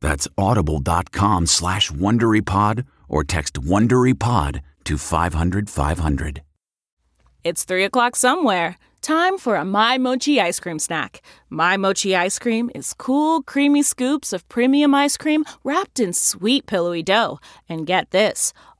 That's audible.com slash WonderyPod or text WonderyPod to 500 500. It's 3 o'clock somewhere. Time for a My Mochi ice cream snack. My Mochi ice cream is cool, creamy scoops of premium ice cream wrapped in sweet, pillowy dough. And get this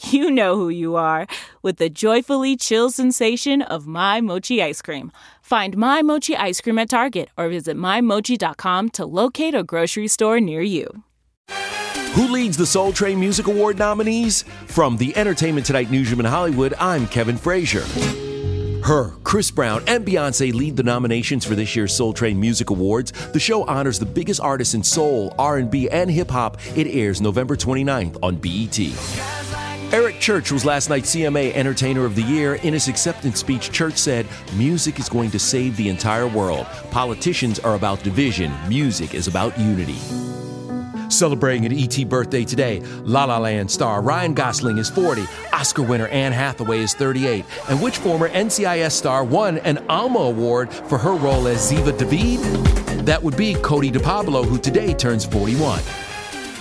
you know who you are with the joyfully chill sensation of My Mochi ice cream. Find My Mochi ice cream at Target or visit MyMochi.com to locate a grocery store near you. Who leads the Soul Train Music Award nominees? From the Entertainment Tonight newsroom in Hollywood, I'm Kevin Frazier. H.E.R., Chris Brown, and Beyonce lead the nominations for this year's Soul Train Music Awards. The show honors the biggest artists in soul, R&B, and hip hop. It airs November 29th on BET. Eric Church was last night's CMA Entertainer of the Year. In his acceptance speech, Church said, Music is going to save the entire world. Politicians are about division, music is about unity. Celebrating an ET birthday today, La La Land star Ryan Gosling is 40, Oscar winner Anne Hathaway is 38, and which former NCIS star won an ALMA Award for her role as Ziva David? That would be Cote de Pablo, who today turns 41.